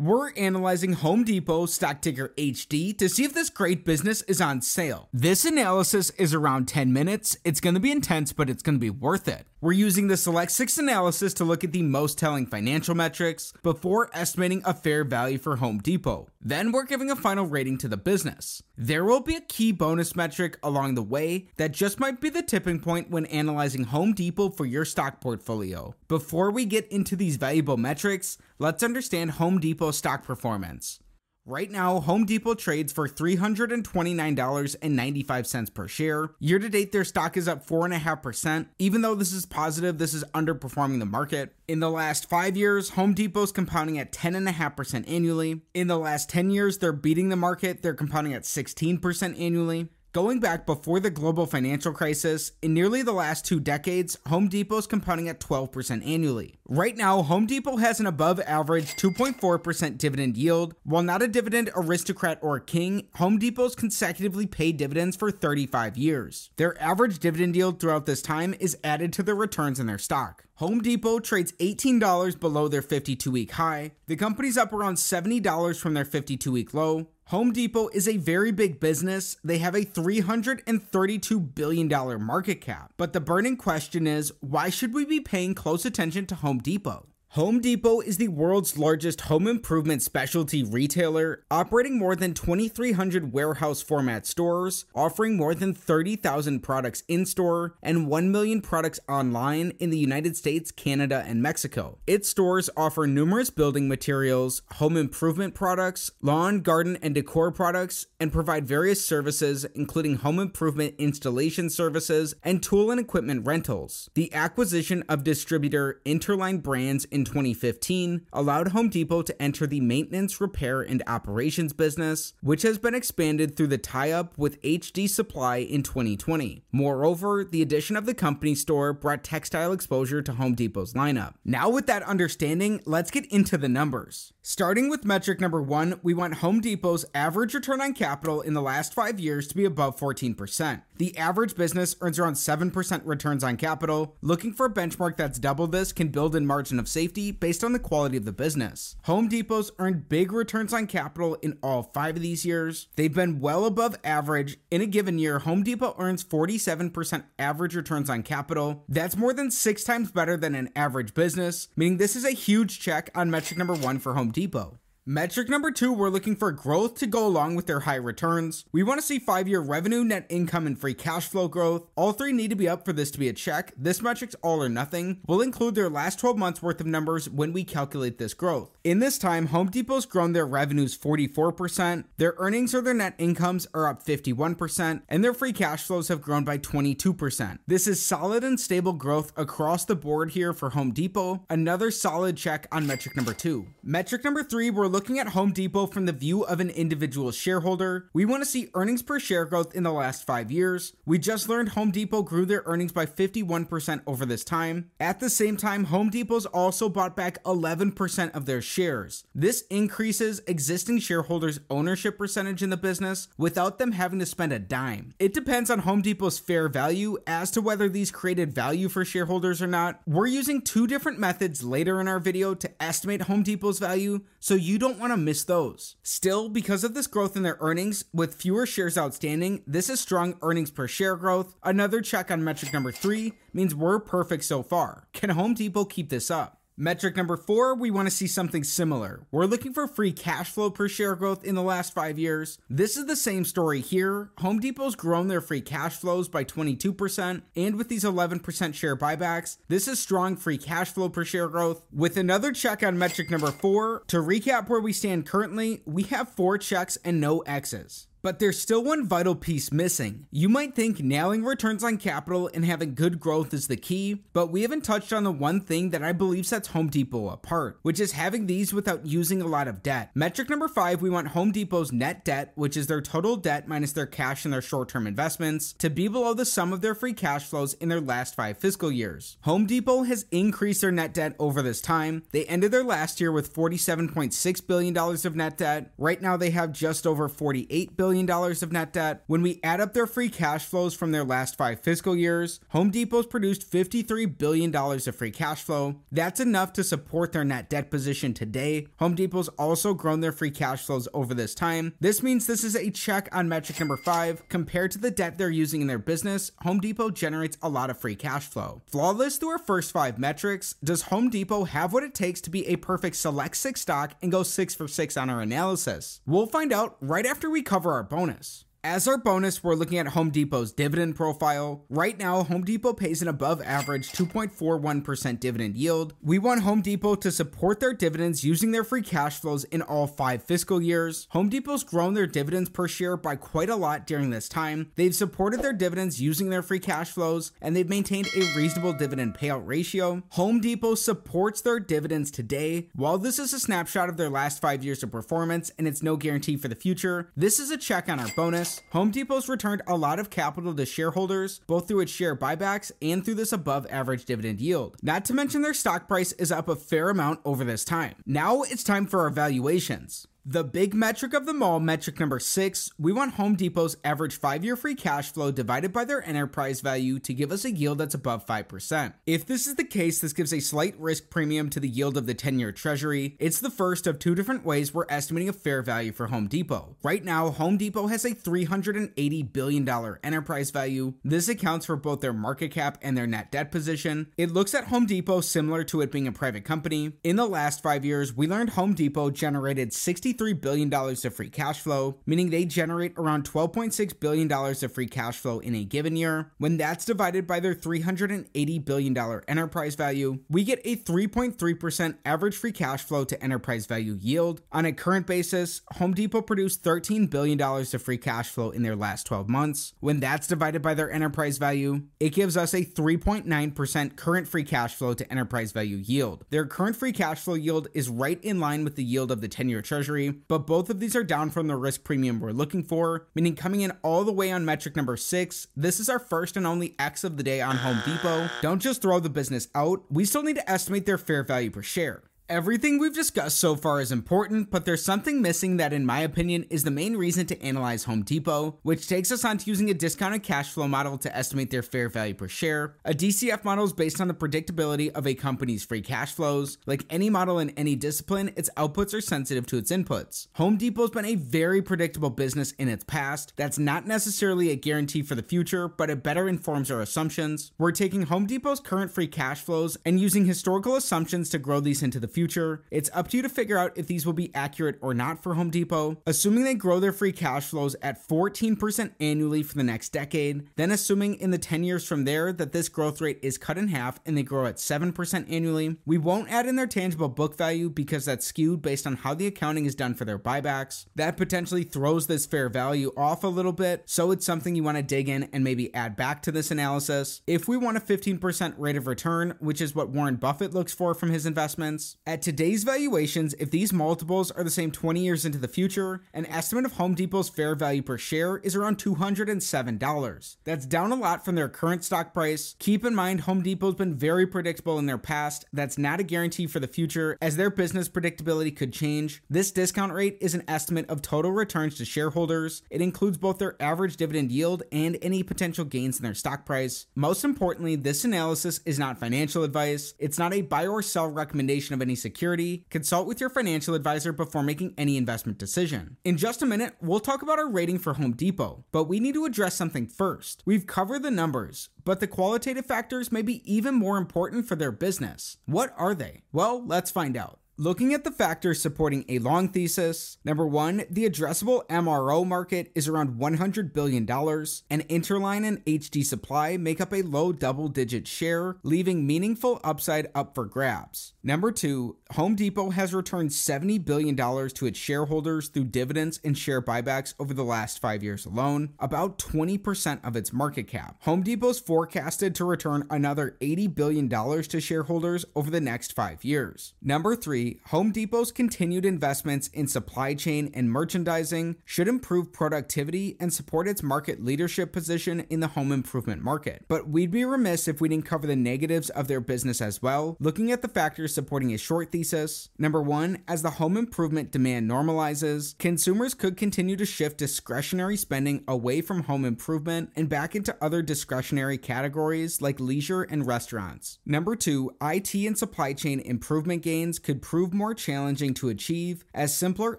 We're analyzing Home Depot stock ticker HD to see if this great business is on sale. This analysis is around 10 minutes. It's going to be intense, but it's going to be worth it. We're using the Select 6 analysis to look at the most telling financial metrics before estimating a fair value for Home Depot. Then we're giving a final rating to the business. There will be a key bonus metric along the way that just might be the tipping point when analyzing Home Depot for your stock portfolio. Before we get into these valuable metrics, let's understand Home Depot stock performance. Right now, Home Depot trades for $329.95 per share. Year to date, their stock is up 4.5%. Even though this is positive, this is underperforming the market. In the last five years, Home Depot's compounding at 10.5% annually. In the last 10 years, they're beating the market, they're compounding at 16% annually. Going back before the global financial crisis, in nearly the last two decades, Home Depot is compounding at 12% annually. Right now, Home Depot has an above average 2.4% dividend yield. While not a dividend aristocrat or king, Home Depot's consecutively paid dividends for 35 years. Their average dividend yield throughout this time is added to the returns in their stock. Home Depot trades $18 below their 52 week high. The company's up around $70 from their 52 week low. Home Depot is a very big business. They have a $332 billion market cap. But the burning question is why should we be paying close attention to Home Depot? Home Depot is the world's largest home improvement specialty retailer, operating more than 2,300 warehouse format stores, offering more than 30,000 products in store and 1 million products online in the United States, Canada, and Mexico. Its stores offer numerous building materials, home improvement products, lawn, garden, and decor products, and provide various services, including home improvement installation services and tool and equipment rentals. The acquisition of distributor Interline Brands in 2015 allowed Home Depot to enter the maintenance, repair, and operations business, which has been expanded through the tie up with HD Supply in 2020. Moreover, the addition of the company store brought textile exposure to Home Depot's lineup. Now, with that understanding, let's get into the numbers. Starting with metric number one, we want Home Depot's average return on capital in the last five years to be above 14%. The average business earns around 7% returns on capital. Looking for a benchmark that's double this can build in margin of safety based on the quality of the business. Home Depot's earned big returns on capital in all five of these years. They've been well above average. In a given year, Home Depot earns 47% average returns on capital. That's more than six times better than an average business, meaning this is a huge check on metric number one for Home Depot. Metric number two, we're looking for growth to go along with their high returns. We want to see five year revenue, net income, and free cash flow growth. All three need to be up for this to be a check. This metric's all or nothing. We'll include their last 12 months worth of numbers when we calculate this growth. In this time, Home Depot's grown their revenues 44%, their earnings or their net incomes are up 51%, and their free cash flows have grown by 22%. This is solid and stable growth across the board here for Home Depot. Another solid check on metric number two. Metric number three, we're looking at Home Depot from the view of an individual shareholder. We want to see earnings per share growth in the last five years. We just learned Home Depot grew their earnings by 51% over this time. At the same time, Home Depot's also bought back 11% of their shares. This increases existing shareholders' ownership percentage in the business without them having to spend a dime. It depends on Home Depot's fair value as to whether these created value for shareholders or not. We're using two different methods later in our video to estimate Home Depot's value, so you don't want to miss those. Still, because of this growth in their earnings, with fewer shares outstanding, this is strong earnings per share growth. Another check on metric number three means we're perfect so far. Can Home Depot keep this up? Metric number four, we want to see something similar. We're looking for free cash flow per share growth in the last five years. This is the same story here. Home Depot's grown their free cash flows by 22%, and with these 11% share buybacks, this is strong free cash flow per share growth. With another check on metric number four, to recap where we stand currently, we have four checks and no X's. But there's still one vital piece missing. You might think nailing returns on capital and having good growth is the key, but we haven't touched on the one thing that I believe sets Home Depot apart, which is having these without using a lot of debt. Metric number five, we want Home Depot's net debt, which is their total debt minus their cash and their short term investments, to be below the sum of their free cash flows in their last five fiscal years. Home Depot has increased their net debt over this time. They ended their last year with $47.6 billion of net debt. Right now, they have just over $48 billion billion of net debt. When we add up their free cash flows from their last five fiscal years, Home Depot's produced $53 billion of free cash flow. That's enough to support their net debt position today. Home Depot's also grown their free cash flows over this time. This means this is a check on metric number five. Compared to the debt they're using in their business, Home Depot generates a lot of free cash flow. Flawless through our first five metrics, does Home Depot have what it takes to be a perfect select six stock and go six for six on our analysis? We'll find out right after we cover our bonus. As our bonus, we're looking at Home Depot's dividend profile. Right now, Home Depot pays an above average 2.41% dividend yield. We want Home Depot to support their dividends using their free cash flows in all five fiscal years. Home Depot's grown their dividends per share by quite a lot during this time. They've supported their dividends using their free cash flows, and they've maintained a reasonable dividend payout ratio. Home Depot supports their dividends today. While this is a snapshot of their last five years of performance and it's no guarantee for the future, this is a check on our bonus. Home Depot's returned a lot of capital to shareholders, both through its share buybacks and through this above average dividend yield. Not to mention their stock price is up a fair amount over this time. Now it's time for our valuations. The big metric of them all, metric number six, we want Home Depot's average five year free cash flow divided by their enterprise value to give us a yield that's above 5%. If this is the case, this gives a slight risk premium to the yield of the 10 year treasury. It's the first of two different ways we're estimating a fair value for Home Depot. Right now, Home Depot has a $380 billion enterprise value. This accounts for both their market cap and their net debt position. It looks at Home Depot similar to it being a private company. In the last five years, we learned Home Depot generated 60 $63 billion of free cash flow, meaning they generate around $12.6 billion of free cash flow in a given year. When that's divided by their $380 billion enterprise value, we get a 3.3% average free cash flow to enterprise value yield. On a current basis, Home Depot produced $13 billion of free cash flow in their last 12 months. When that's divided by their enterprise value, it gives us a 3.9% current free cash flow to enterprise value yield. Their current free cash flow yield is right in line with the yield of the 10 year treasury but both of these are down from the risk premium we're looking for, meaning coming in all the way on metric number six, this is our first and only X of the day on Home Depot. Don't just throw the business out, we still need to estimate their fair value per share. Everything we've discussed so far is important, but there's something missing that, in my opinion, is the main reason to analyze Home Depot, which takes us on to using a discounted cash flow model to estimate their fair value per share. A DCF model is based on the predictability of a company's free cash flows. Like any model in any discipline, its outputs are sensitive to its inputs. Home Depot's been a very predictable business in its past. That's not necessarily a guarantee for the future, but it better informs our assumptions. We're taking Home Depot's current free cash flows and using historical assumptions to grow these into the future. It's up to you to figure out if these will be accurate or not for Home Depot. Assuming they grow their free cash flows at 14% annually for the next decade, then assuming in the 10 years from there that this growth rate is cut in half and they grow at 7% annually, we won't add in their tangible book value because that's skewed based on how the accounting is done for their buybacks. That potentially throws this fair value off a little bit, so it's something you want to dig in and maybe add back to this analysis. If we want a 15% rate of return, which is what Warren Buffett looks for from his investments, at today's valuations, if these multiples are the same 20 years into the future, an estimate of Home Depot's fair value per share is around $207. That's down a lot from their current stock price. Keep in mind, Home Depot's been very predictable in their past. That's not a guarantee for the future, as their business predictability could change. This discount rate is an estimate of total returns to shareholders. It includes both their average dividend yield and any potential gains in their stock price. Most importantly, this analysis is not financial advice. It's not a buy or sell recommendation of any security, consult with your financial advisor before making any investment decision. In just a minute, we'll talk about our rating for Home Depot, but we need to address something first. We've covered the numbers, but the qualitative factors may be even more important for their business. What are they? Well, let's find out. Looking at the factors supporting a long thesis, number one, the addressable MRO market is around $100 billion, and Interline and HD Supply make up a low double digit share, leaving meaningful upside up for grabs. Number two, Home Depot has returned $70 billion to its shareholders through dividends and share buybacks over the last five years alone, about 20% of its market cap. Home Depot's forecasted to return another $80 billion to shareholders over the next five years. Number three, Home Depot's continued investments in supply chain and merchandising should improve productivity and support its market leadership position in the home improvement market. But we'd be remiss if we didn't cover the negatives of their business as well. Looking at the factors supporting a short thesis. Number one, as the home improvement demand normalizes, consumers could continue to shift discretionary spending away from home improvement and back into other discretionary categories like leisure and restaurants. Number two, IT and supply chain improvement gains could prove more challenging to achieve as simpler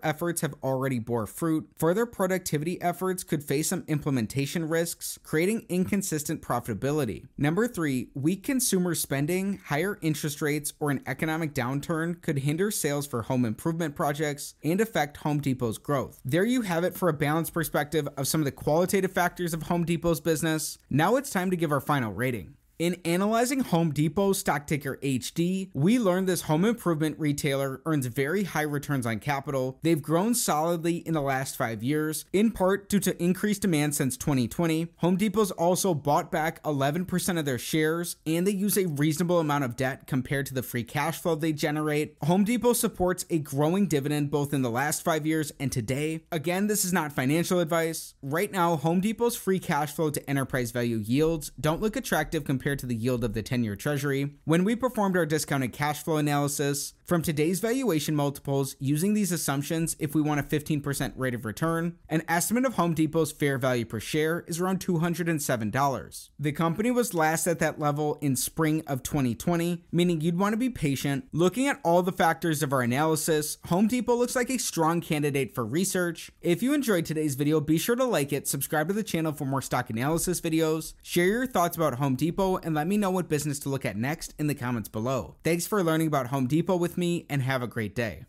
efforts have already bore fruit. Further productivity efforts could face some implementation risks, creating inconsistent profitability. Number three, weak consumer spending, higher interest rates, or an economic downturn could hinder sales for home improvement projects and affect Home Depot's growth. There you have it for a balanced perspective of some of the qualitative factors of Home Depot's business. Now it's time to give our final rating. In analyzing Home Depot stock ticker HD, we learned this home improvement retailer earns very high returns on capital. They've grown solidly in the last five years, in part due to increased demand since 2020. Home Depot's also bought back 11% of their shares, and they use a reasonable amount of debt compared to the free cash flow they generate. Home Depot supports a growing dividend both in the last five years and today. Again, this is not financial advice. Right now, Home Depot's free cash flow to enterprise value yields don't look attractive compared compared to the yield of the 10 year treasury. When we performed our discounted cash flow analysis, from today's valuation multiples, using these assumptions, if we want a 15% rate of return, an estimate of Home Depot's fair value per share is around $207. The company was last at that level in spring of 2020, meaning you'd want to be patient. Looking at all the factors of our analysis, Home Depot looks like a strong candidate for research. If you enjoyed today's video, be sure to like it, subscribe to the channel for more stock analysis videos, share your thoughts about Home Depot, and let me know what business to look at next in the comments below. Thanks for learning about Home Depot with me and have a great day.